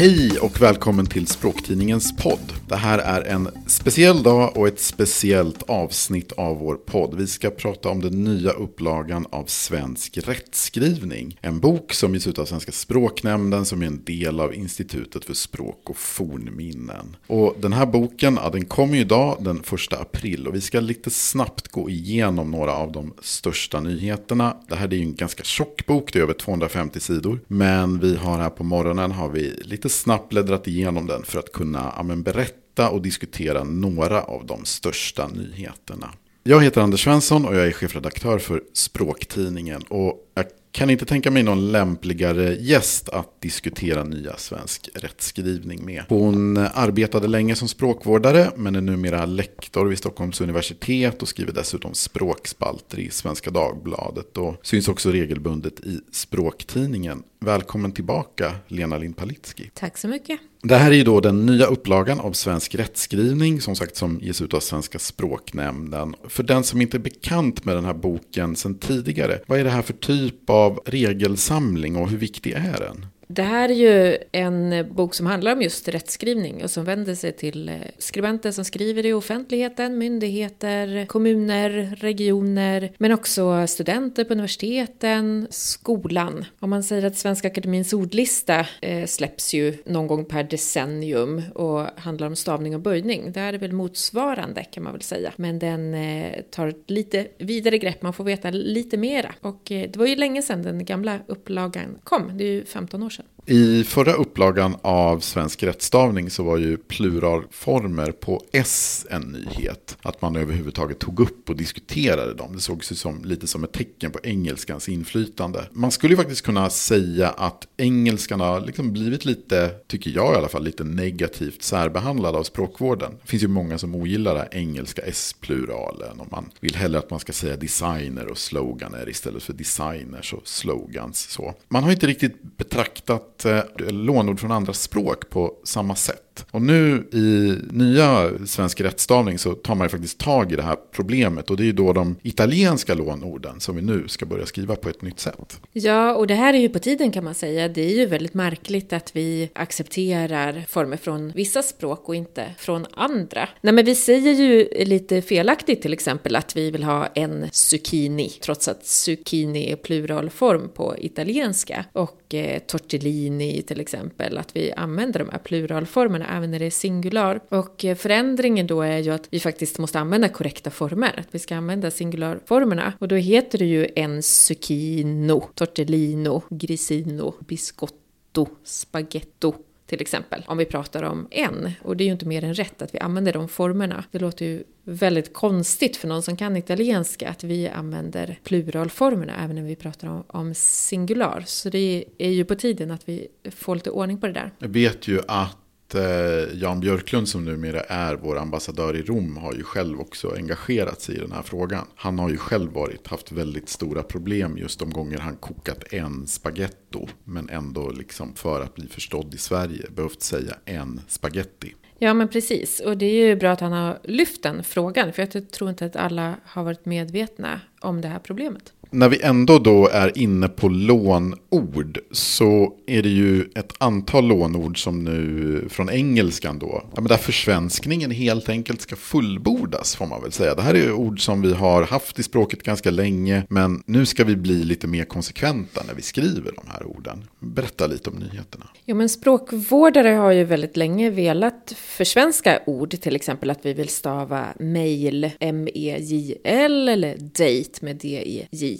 Hej och välkommen till Språktidningens podd. Det här är en speciell dag och ett speciellt avsnitt av vår podd. Vi ska prata om den nya upplagan av Svensk rättskrivning. En bok som ges ut av Svenska språknämnden som är en del av Institutet för språk och fornminnen. Och den här boken, ja, den kommer idag den 1 april och vi ska lite snabbt gå igenom några av de största nyheterna. Det här är ju en ganska tjock bok, det är över 250 sidor. Men vi har här på morgonen har vi lite snabbt bläddrat igenom den för att kunna amen, berätta och diskutera några av de största nyheterna. Jag heter Anders Svensson och jag är chefredaktör för Språktidningen. Och jag kan inte tänka mig någon lämpligare gäst att diskutera nya svensk rättskrivning med. Hon arbetade länge som språkvårdare men är numera lektor vid Stockholms universitet och skriver dessutom språkspalter i Svenska Dagbladet och syns också regelbundet i Språktidningen. Välkommen tillbaka Lena Lind Palitski. Tack så mycket. Det här är ju då den nya upplagan av svensk rättskrivning som sagt som ges ut av Svenska språknämnden. För den som inte är bekant med den här boken sedan tidigare, vad är det här för typ Typ av regelsamling och hur viktig är den? Det här är ju en bok som handlar om just rättskrivning och som vänder sig till eh, skribenter som skriver i offentligheten, myndigheter, kommuner, regioner, men också studenter på universiteten, skolan. Om man säger att Svenska Akademins ordlista eh, släpps ju någon gång per decennium och handlar om stavning och böjning. Det här är väl motsvarande kan man väl säga, men den eh, tar ett lite vidare grepp, man får veta lite mera. Och det var ju länge sedan den gamla upplagan kom, det är ju 15 år sedan. Dankeschön. I förra upplagan av Svensk rättstavning så var ju pluralformer på S en nyhet. Att man överhuvudtaget tog upp och diskuterade dem. Det sågs ju som, lite som ett tecken på engelskans inflytande. Man skulle ju faktiskt kunna säga att engelskan har liksom blivit lite, tycker jag i alla fall, lite negativt särbehandlad av språkvården. Det finns ju många som ogillar det engelska S-pluralen. Och man vill hellre att man ska säga designer och sloganer istället för designers och slogans. Så. Man har inte riktigt betraktat Eh, lånord från andra språk på samma sätt. Och nu i nya svensk rättstavning så tar man ju faktiskt tag i det här problemet. Och det är ju då de italienska lånorden som vi nu ska börja skriva på ett nytt sätt. Ja, och det här är ju på tiden kan man säga. Det är ju väldigt märkligt att vi accepterar former från vissa språk och inte från andra. Nej, men vi säger ju lite felaktigt till exempel att vi vill ha en zucchini, trots att zucchini är pluralform på italienska. Och eh, tortellini till exempel, att vi använder de här pluralformerna även när det är singular. Och eh, förändringen då är ju att vi faktiskt måste använda korrekta former, att vi ska använda singularformerna. Och då heter det ju en zucchino, tortellino, grisino, biscotto, spaghetto till exempel, om vi pratar om en. Och det är ju inte mer än rätt att vi använder de formerna. Det låter ju väldigt konstigt för någon som kan italienska att vi använder pluralformerna även när vi pratar om, om singular. Så det är ju på tiden att vi får lite ordning på det där. Jag vet ju att Eh, Jan Björklund som numera är vår ambassadör i Rom har ju själv också engagerat sig i den här frågan. Han har ju själv varit, haft väldigt stora problem just de gånger han kokat en spaghetto. Men ändå liksom för att bli förstådd i Sverige behövt säga en spaghetti. Ja, men precis. Och det är ju bra att han har lyft den frågan. För jag tror inte att alla har varit medvetna om det här problemet när vi ändå då är inne på lånord så är det ju ett antal lånord som nu från engelskan då, ja, men där försvenskningen helt enkelt ska fullbordas får man väl säga. Det här är ju ord som vi har haft i språket ganska länge men nu ska vi bli lite mer konsekventa när vi skriver de här orden. Berätta lite om nyheterna. Ja men språkvårdare har ju väldigt länge velat försvenska ord, till exempel att vi vill stava mail, M-E-J-L eller date med D-E-J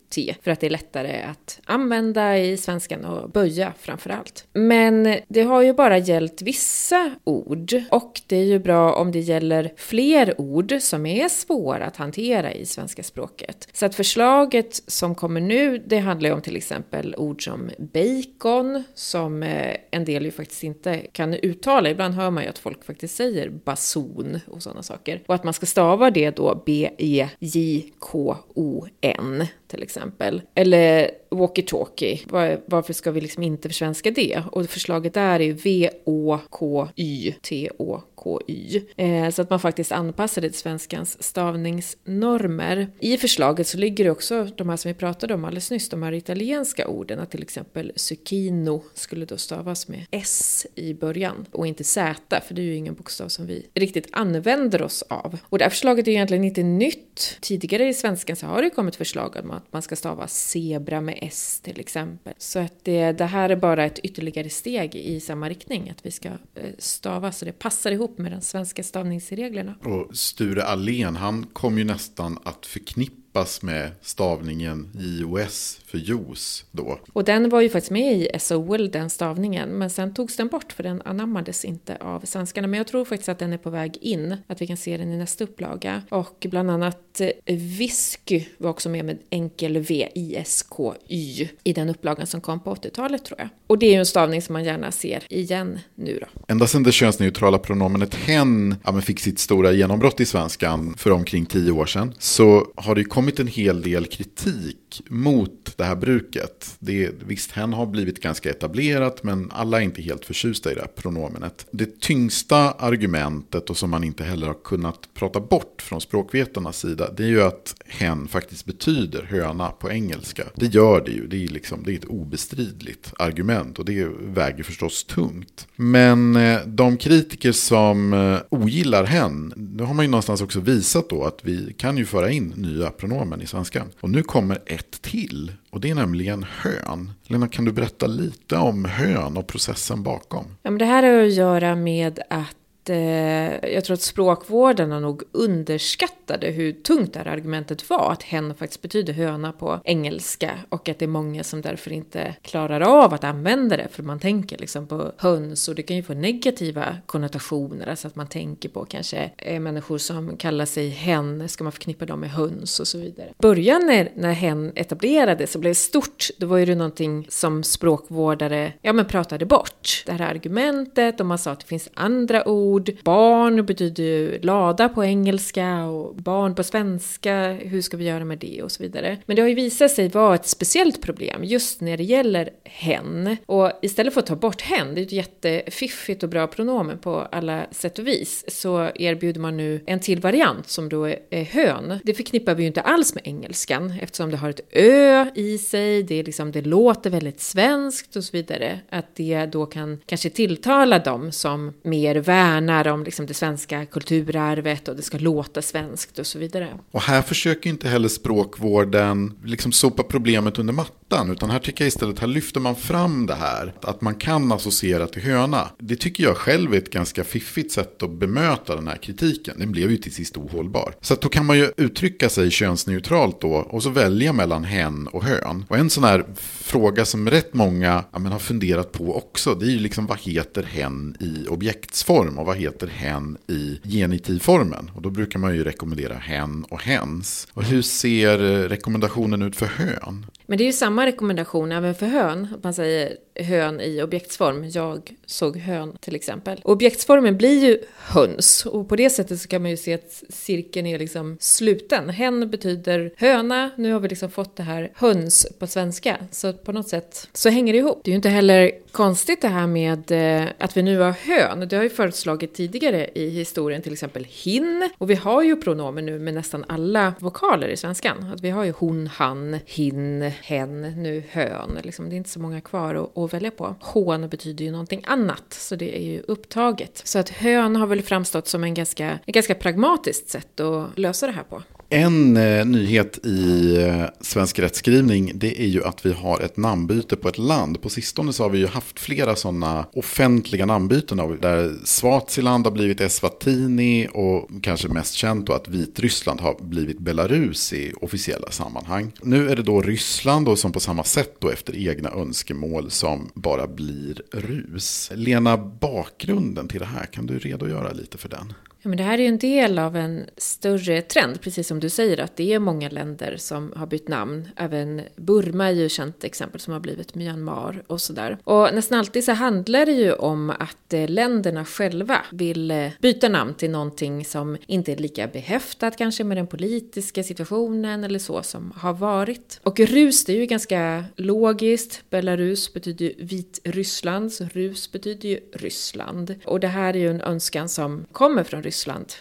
T för att det är lättare att använda i svenskan och böja framförallt. Men det har ju bara gällt vissa ord och det är ju bra om det gäller fler ord som är svåra att hantera i svenska språket. Så att förslaget som kommer nu, det handlar ju om till exempel ord som bacon som eh, en del ju faktiskt inte kan uttala. Ibland hör man ju att folk faktiskt säger bason och sådana saker. Och att man ska stava det då B-E-J-K-O-N till exempel. Eller walkie-talkie. Var, varför ska vi liksom inte försvenska det? Och förslaget där är V-Å-K-Y-T-Å-K-Y. Eh, så att man faktiskt anpassar det till svenskans stavningsnormer. I förslaget så ligger det också de här som vi pratade om alldeles nyss, de här italienska orden, att till exempel zucchino skulle då stavas med S i början och inte Z, för det är ju ingen bokstav som vi riktigt använder oss av. Och det här förslaget är egentligen inte nytt. Tidigare i svenskan så har det kommit förslag om att man ska stava zebra med S till exempel. Så att det, det här är bara ett ytterligare steg i samma riktning, att vi ska eh, stava så det passar ihop med de svenska stavningsreglerna. Och Sture Allén, han kom ju nästan att förknippa förknippas med stavningen JOS för juice då. Och den var ju faktiskt med i SOL, den stavningen, men sen togs den bort för den anammades inte av svenskarna. Men jag tror faktiskt att den är på väg in, att vi kan se den i nästa upplaga. Och bland annat eh, Visky var också med med enkel V, I, S, K, Y i den upplagan som kom på 80-talet tror jag. Och det är ju en stavning som man gärna ser igen nu då. Ända sedan det könsneutrala pronomenet hen ja, fick sitt stora genombrott i svenskan för omkring tio år sedan så har det ju kommit en hel del kritik mot det här bruket. Det, visst, hen har blivit ganska etablerat men alla är inte helt förtjusta i det här pronomenet. Det tyngsta argumentet och som man inte heller har kunnat prata bort från språkvetarnas sida det är ju att hen faktiskt betyder höna på engelska. Det gör det ju, det är, liksom, det är ett obestridligt argument och det väger förstås tungt. Men eh, de kritiker som eh, ogillar hen, då har man ju någonstans också visat då att vi kan ju föra in nya pronomen pronomen i svenskan. Och nu kommer ett till. Och det är nämligen hön. Lena, kan du berätta lite om hön och processen bakom? Ja, men det här har att göra med att eh, jag tror att språkvårdarna nog underskattade hur tungt det här argumentet var. Att hen faktiskt betyder höna på engelska och att det är många som därför inte klarar av att använda det. För man tänker liksom på höns och det kan ju få negativa konnotationer. Alltså att man tänker på kanske eh, människor som kallar sig hen, ska man förknippa dem med höns och så vidare. Början när, när hen etablerades och blev stort, då var ju det någonting som språkvårdare ja, men pratade bort. Det här argumentet och man sa att det finns andra ord ord. Barn betyder ju lada på engelska och barn på svenska. Hur ska vi göra med det och så vidare. Men det har ju visat sig vara ett speciellt problem just när det gäller hen. Och istället för att ta bort hen, det är ju ett jättefiffigt och bra pronomen på alla sätt och vis, så erbjuder man nu en till variant som då är hön. Det förknippar vi ju inte alls med engelskan eftersom det har ett ö i sig, det, är liksom, det låter väldigt svenskt och så vidare. Att det då kan kanske tilltala dem som mer värnar värnar om liksom det svenska kulturarvet och det ska låta svenskt och så vidare. Och här försöker inte heller språkvården liksom sopa problemet under mattan, utan här tycker jag istället, här lyfter man fram det här, att man kan associera till höna. Det tycker jag själv är ett ganska fiffigt sätt att bemöta den här kritiken. Den blev ju till sist ohållbar. Så att då kan man ju uttrycka sig könsneutralt då, och så välja mellan hen och hön. Och en sån här fråga som rätt många ja, men har funderat på också, det är ju liksom vad heter hen i objektsform? och vad heter hen i genitivformen? Och då brukar man ju rekommendera hen och hens. Och hur ser eh, rekommendationen ut för hön? Men det är ju samma rekommendation även för hön. Man säger hön i objektsform. Jag såg hön till exempel. Objektsformen blir ju höns och på det sättet så kan man ju se att cirkeln är liksom sluten. Hen betyder höna, nu har vi liksom fått det här höns på svenska. Så på något sätt så hänger det ihop. Det är ju inte heller konstigt det här med eh, att vi nu har hön. Det har ju föreslagit tidigare i historien till exempel hin. Och vi har ju pronomen nu med nästan alla vokaler i svenskan. Att vi har ju hon, han, hin, hen, nu hön. Liksom, det är inte så många kvar att, att välja på. Hån betyder ju någonting annat, så det är ju upptaget. Så att hön har väl framstått som en ganska, ett ganska pragmatiskt sätt att lösa det här på. En eh, nyhet i eh, svensk rättskrivning det är ju att vi har ett namnbyte på ett land. På sistone så har vi ju haft flera sådana offentliga namnbyten av, där Swaziland har blivit Eswatini och kanske mest känt då att Vitryssland har blivit Belarus i officiella sammanhang. Nu är det då Ryssland och som på samma sätt då efter egna önskemål som bara blir rus. Lena, bakgrunden till det här, kan du redogöra lite för den? Ja, men det här är ju en del av en större trend, precis som du säger, att det är många länder som har bytt namn. Även Burma är ju ett känt exempel som har blivit Myanmar och sådär. Och nästan alltid så handlar det ju om att eh, länderna själva vill eh, byta namn till någonting som inte är lika behäftat kanske med den politiska situationen eller så som har varit. Och rus, det är ju ganska logiskt. Belarus betyder ju Vitryssland, så rus betyder ju Ryssland. Och det här är ju en önskan som kommer från Ryssland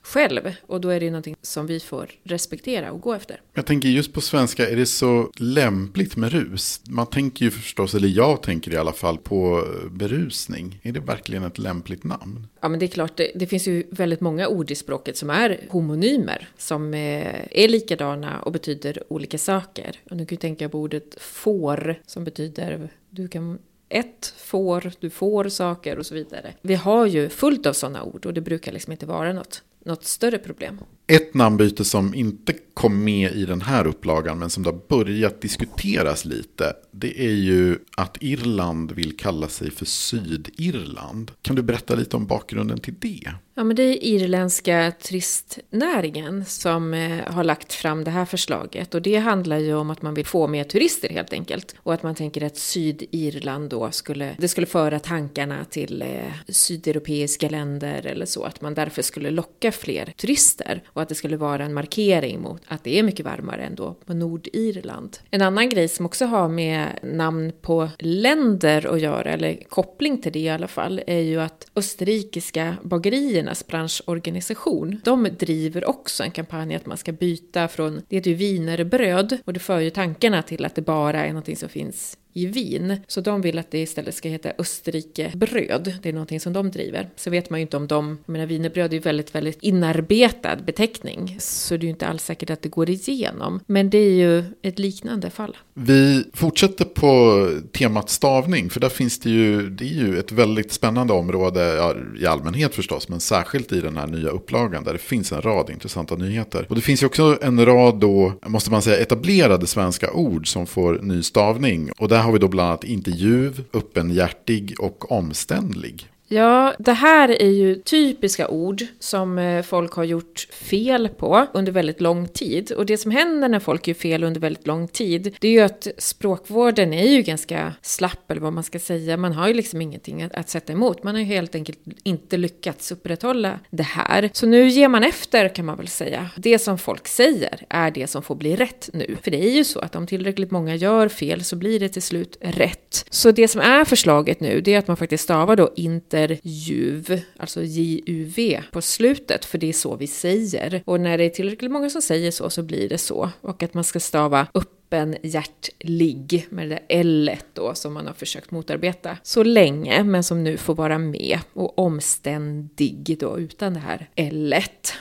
själv. Och då är det någonting som vi får respektera och gå efter. Jag tänker just på svenska, är det så lämpligt med rus? Man tänker ju förstås, eller jag tänker i alla fall, på berusning. Är det verkligen ett lämpligt namn? Ja, men det är klart, det, det finns ju väldigt många ord i språket som är homonymer, som eh, är likadana och betyder olika saker. Och nu kan du tänka på ordet får, som betyder du kan ett får, du får saker och så vidare. Vi har ju fullt av sådana ord och det brukar liksom inte vara något, något större problem. Ett namnbyte som inte kom med i den här upplagan men som det har börjat diskuteras lite. Det är ju att Irland vill kalla sig för Sydirland. Kan du berätta lite om bakgrunden till det? Ja, men det är irländska turistnäringen som eh, har lagt fram det här förslaget. Och det handlar ju om att man vill få mer turister helt enkelt. Och att man tänker att Sydirland då skulle, det skulle föra tankarna till eh, sydeuropeiska länder eller så. Att man därför skulle locka fler turister. Och att det skulle vara en markering mot att det är mycket varmare ändå på Nordirland. En annan grej som också har med namn på länder att göra, eller koppling till det i alla fall, är ju att österrikiska bagerierna branschorganisation, de driver också en kampanj att man ska byta från, det heter ju wienerbröd, och det för ju tankarna till att det bara är någonting som finns i Wien. Så de vill att det istället ska heta Österrikebröd. Det är någonting som de driver. Så vet man ju inte om de, jag menar wienerbröd är ju väldigt, väldigt inarbetad beteckning. Så det är ju inte alls säkert att det går igenom. Men det är ju ett liknande fall. Vi fortsätter på temat stavning. För där finns det ju, det är ju ett väldigt spännande område ja, i allmänhet förstås. Men särskilt i den här nya upplagan där det finns en rad intressanta nyheter. Och det finns ju också en rad då, måste man säga, etablerade svenska ord som får ny stavning. Och där där har vi då bland annat intervju, öppenhjärtig och omständlig. Ja, det här är ju typiska ord som eh, folk har gjort fel på under väldigt lång tid. Och det som händer när folk gör fel under väldigt lång tid, det är ju att språkvården är ju ganska slapp, eller vad man ska säga. Man har ju liksom ingenting att, att sätta emot. Man har ju helt enkelt inte lyckats upprätthålla det här. Så nu ger man efter, kan man väl säga. Det som folk säger är det som får bli rätt nu. För det är ju så att om tillräckligt många gör fel så blir det till slut rätt. Så det som är förslaget nu, det är att man faktiskt stavar då inte juv, alltså J-U-V på slutet, för det är så vi säger. Och när det är tillräckligt många som säger så, så blir det så. Och att man ska stava öppenhjärtlig med det där L då som man har försökt motarbeta så länge men som nu får vara med och omständig då utan det här L.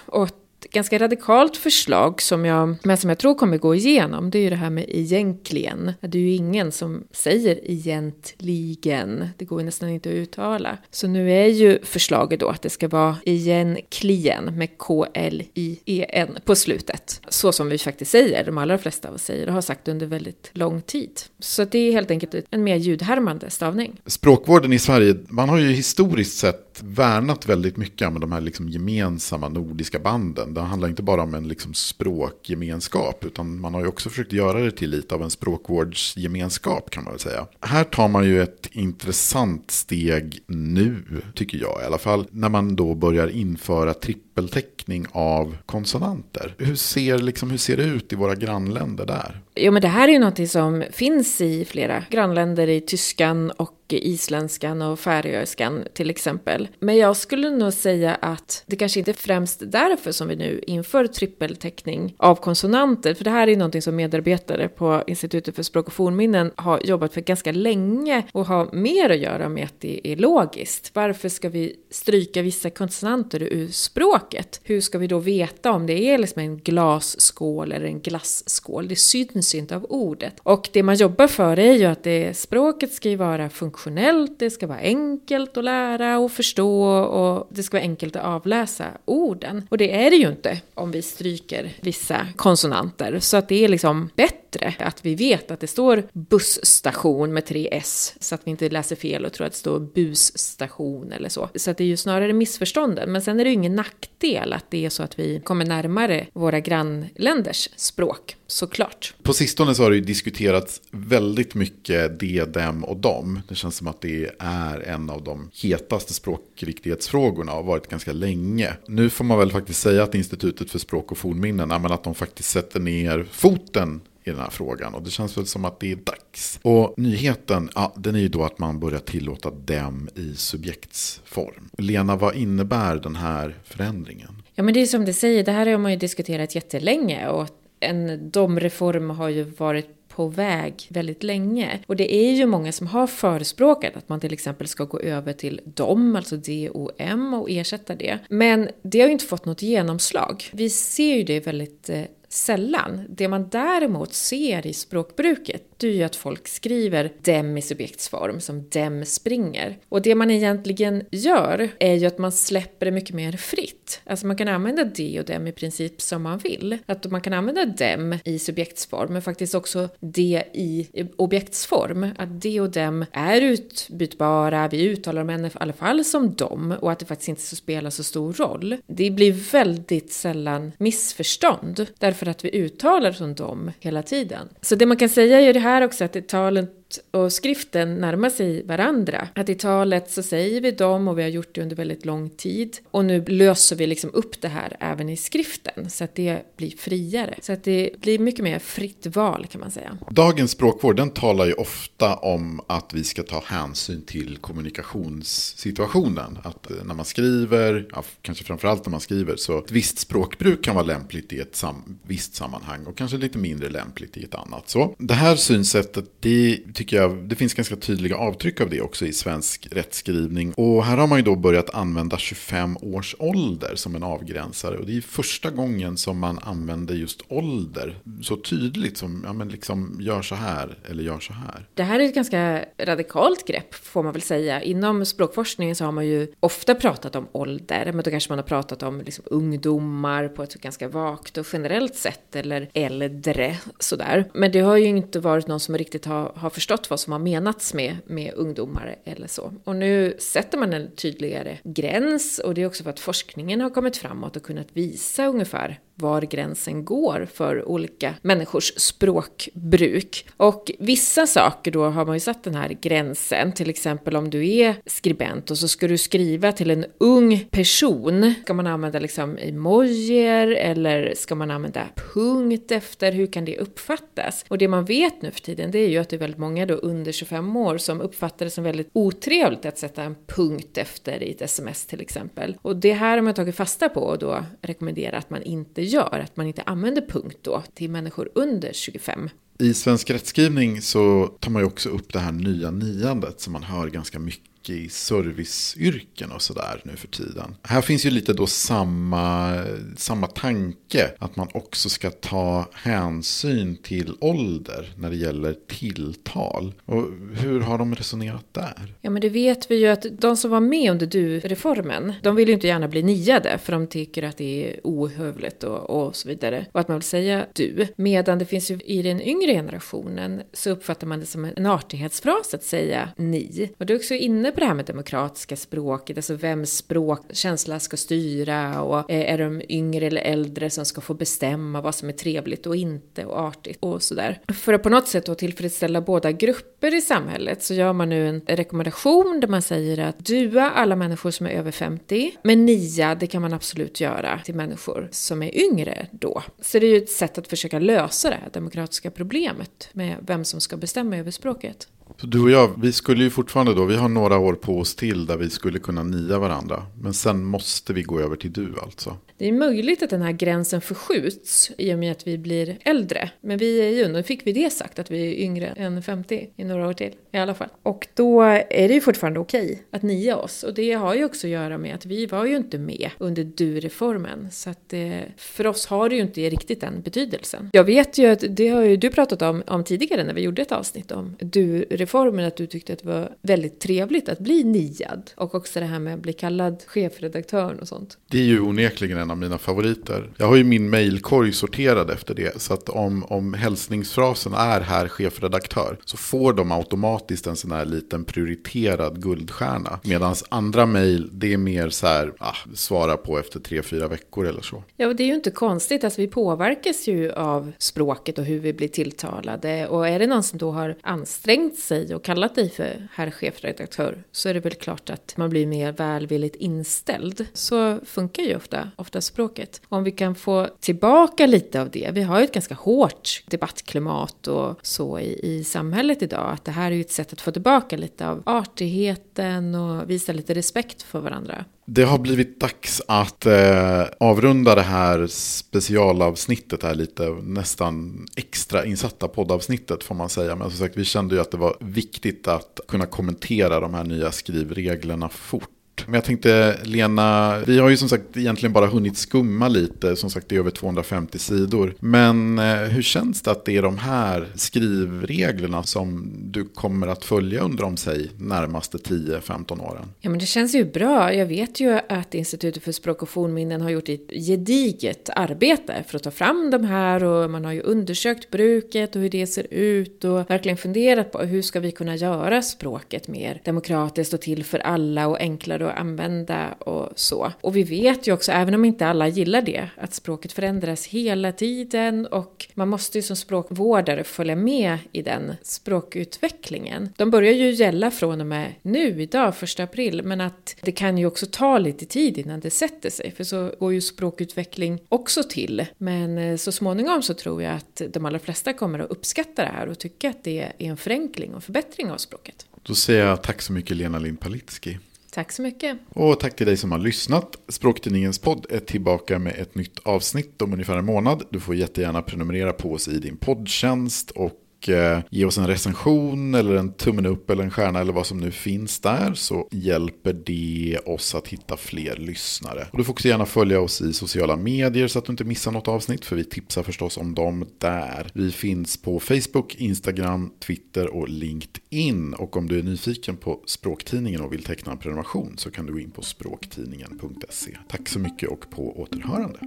Och ganska radikalt förslag som jag, men som jag tror kommer gå igenom, det är ju det här med egentligen. Det är ju ingen som säger egentligen, det går ju nästan inte att uttala. Så nu är ju förslaget då att det ska vara egentligen med K-L-I-E-N på slutet. Så som vi faktiskt säger, de allra flesta av oss säger och har sagt under väldigt lång tid. Så det är helt enkelt en mer ljudhärmande stavning. Språkvården i Sverige, man har ju historiskt sett värnat väldigt mycket om de här liksom gemensamma nordiska banden. Det handlar inte bara om en liksom språkgemenskap, utan man har ju också försökt göra det till lite av en språkvårdsgemenskap kan man väl säga. Här tar man ju ett intressant steg nu, tycker jag i alla fall, när man då börjar införa trippelteckning av konsonanter. Hur ser, liksom, hur ser det ut i våra grannländer där? Jo, men det här är ju någonting som finns i flera grannländer, i tyskan och isländskan och färöiskan till exempel. Men jag skulle nog säga att det kanske inte är främst därför som vi nu inför trippelteckning av konsonanter. För det här är någonting som medarbetare på Institutet för språk och fornminnen har jobbat för ganska länge och har mer att göra med att det är logiskt. Varför ska vi stryka vissa konsonanter ur språket? Hur ska vi då veta om det är liksom en glasskål eller en glasskål? Det syns inte av ordet. Och det man jobbar för är ju att det, språket ska ju vara funktionellt funktionellt, det ska vara enkelt att lära och förstå och det ska vara enkelt att avläsa orden. Och det är det ju inte om vi stryker vissa konsonanter. Så att det är liksom bättre bättre att vi vet att det står busstation med tre S så att vi inte läser fel och tror att det står busstation eller så. Så att det är ju snarare missförstånden. Men sen är det ju ingen nackdel att det är så att vi kommer närmare våra grannländers språk såklart. På sistone så har det ju diskuterats väldigt mycket de, dem och dem. Det känns som att det är en av de hetaste språkriktighetsfrågorna och har varit ganska länge. Nu får man väl faktiskt säga att Institutet för språk och fornminnen, att de faktiskt sätter ner foten i den här frågan. Och det känns väl som att det är dags. Och nyheten, ja, den är ju då att man börjar tillåta dem i subjektsform. Lena, vad innebär den här förändringen? Ja, men det är som du säger, det här har man ju diskuterat jättelänge. Och en domreform har ju varit på väg väldigt länge. Och det är ju många som har förespråkat att man till exempel ska gå över till DOM, alltså DOM och ersätta det. Men det har ju inte fått något genomslag. Vi ser ju det väldigt eh, sällan. Det man däremot ser i språkbruket, det är ju att folk skriver dem i subjektsform, som dem springer. Och det man egentligen gör är ju att man släpper det mycket mer fritt. Alltså man kan använda de och dem i princip som man vill. Att man kan använda dem i subjektsform, men faktiskt också det i objektsform. Att de och dem är utbytbara, vi uttalar dem i alla fall som dem och att det faktiskt inte spelar så stor roll. Det blir väldigt sällan missförstånd. Därför att vi uttalar som dem hela tiden. Så det man kan säga är ju det här här också att det talen talet och skriften närmar sig varandra. Att i talet så säger vi dem och vi har gjort det under väldigt lång tid. Och nu löser vi liksom upp det här även i skriften så att det blir friare. Så att det blir mycket mer fritt val kan man säga. Dagens språkvård den talar ju ofta om att vi ska ta hänsyn till kommunikationssituationen. Att eh, när man skriver, ja, kanske framförallt när man skriver, så ett visst språkbruk kan vara lämpligt i ett sam visst sammanhang och kanske lite mindre lämpligt i ett annat. Så det här synsättet, det tycker jag, det finns ganska tydliga avtryck av det också i svensk rättskrivning. Och här har man ju då börjat använda 25 års ålder som en avgränsare. Och det är första gången som man använder just ålder så tydligt som, ja men liksom gör så här eller gör så här. Det här är ett ganska radikalt grepp får man väl säga. Inom språkforskningen så har man ju ofta pratat om ålder, men då kanske man har pratat om liksom ungdomar på ett ganska vagt och generellt sätt eller äldre sådär. Men det har ju inte varit någon som riktigt har, har förstått förstått vad som har menats med, med ungdomar eller så. Och nu sätter man en tydligare gräns och det är också för att forskningen har kommit framåt och kunnat visa ungefär var gränsen går för olika människors språkbruk. Och vissa saker då har man ju satt den här gränsen, till exempel om du är skribent och så ska du skriva till en ung person. Ska man använda liksom emojier eller ska man använda punkt efter? Hur kan det uppfattas? Och det man vet nu för tiden det är ju att det är väldigt många då under 25 år som uppfattar det som väldigt otrevligt att sätta en punkt efter i ett sms till exempel. Och det här har man tagit fasta på och då rekommenderar att man inte gör, att man inte använder punkt då till människor under 25. I svensk rättskrivning så tar man ju också upp det här nya niandet som man hör ganska mycket i serviceyrken och sådär nu för tiden. Här finns ju lite då samma, samma tanke. Att man också ska ta hänsyn till ålder när det gäller tilltal. Och hur har de resonerat där? Ja men det vet vi ju att de som var med under du-reformen, de vill ju inte gärna bli niade för de tycker att det är ohövligt och, och så vidare. Och att man vill säga du. Medan det finns ju i den yngre generationen så uppfattar man det som en artighetsfras att säga ni. Och det är också inne på det här med demokratiska språket, alltså vems språkkänsla ska styra och eh, är de yngre eller äldre som ska få bestämma vad som är trevligt och inte och artigt och sådär. För att på något sätt då tillfredsställa båda grupper i samhället så gör man nu en rekommendation där man säger att dua alla människor som är över 50, men nia det kan man absolut göra till människor som är yngre då. Så det är ju ett sätt att försöka lösa det här demokratiska problemet med vem som ska bestämma över språket. Du och jag, vi skulle ju fortfarande då, vi har några år på oss till där vi skulle kunna nia varandra. Men sen måste vi gå över till du alltså. Det är möjligt att den här gränsen förskjuts i och med att vi blir äldre. Men vi är ju, nu fick vi det sagt, att vi är yngre än 50 i några år till i alla fall. Och då är det ju fortfarande okej att nia oss. Och det har ju också att göra med att vi var ju inte med under du-reformen. Så att det, för oss har det ju inte riktigt den betydelsen. Jag vet ju att det har ju du pratat om, om tidigare när vi gjorde ett avsnitt om du reformen att du tyckte att det var väldigt trevligt att bli niad. Och också det här med att bli kallad chefredaktör och sånt. Det är ju onekligen en av mina favoriter. Jag har ju min mailkorg sorterad efter det. Så att om, om hälsningsfrasen är här chefredaktör så får de automatiskt en sån här liten prioriterad guldstjärna. Medan andra mail, det är mer så här, ah, svara på efter tre, fyra veckor eller så. Ja, och det är ju inte konstigt. Alltså, vi påverkas ju av språket och hur vi blir tilltalade. Och är det någon som då har ansträngt sig och kallat dig för herr chefredaktör så är det väl klart att man blir mer välvilligt inställd. Så funkar ju ofta, ofta språket. Om vi kan få tillbaka lite av det. Vi har ju ett ganska hårt debattklimat och så i, i samhället idag. Att det här är ju ett sätt att få tillbaka lite av artigheten och visa lite respekt för varandra. Det har blivit dags att eh, avrunda det här specialavsnittet här lite, nästan extra insatta poddavsnittet får man säga. Men som sagt, vi kände ju att det var viktigt att kunna kommentera de här nya skrivreglerna fort. Men jag tänkte, Lena, vi har ju som sagt egentligen bara hunnit skumma lite, som sagt det är över 250 sidor. Men eh, hur känns det att det är de här skrivreglerna som du kommer att följa under de, sig närmaste 10-15 åren? Ja, men det känns ju bra. Jag vet ju att Institutet för språk och fornminnen har gjort ett gediget arbete för att ta fram de här och man har ju undersökt bruket och hur det ser ut och verkligen funderat på hur ska vi kunna göra språket mer demokratiskt och till för alla och enklare att använda och så. Och vi vet ju också, även om inte alla gillar det, att språket förändras hela tiden och man måste ju som språkvårdare följa med i den språkutvecklingen. De börjar ju gälla från och med nu, idag, första april, men att det kan ju också ta lite tid innan det sätter sig, för så går ju språkutveckling också till. Men eh, så småningom så tror jag att de allra flesta kommer att uppskatta det här och tycka att det är en förenkling och förbättring av språket. Då säger jag tack så mycket Lena Lind Palitski. Tack så mycket. Och tack till dig som har lyssnat. Språktidningens podd är tillbaka med ett nytt avsnitt om ungefär en månad. Du får jättegärna prenumerera på oss i din poddtjänst och och eh, ge oss en recension eller en tummen upp eller en stjärna eller vad som nu finns där så hjälper det oss att hitta fler lyssnare. Och du får också gärna följa oss i sociala medier så att du inte missar något avsnitt för vi tipsar förstås om dem där. Vi finns på Facebook, Instagram, Twitter och LinkedIn och om du är nyfiken på Språktidningen och vill teckna en prenumeration så kan du gå in på språktidningen.se. Tack så mycket och på återhörande.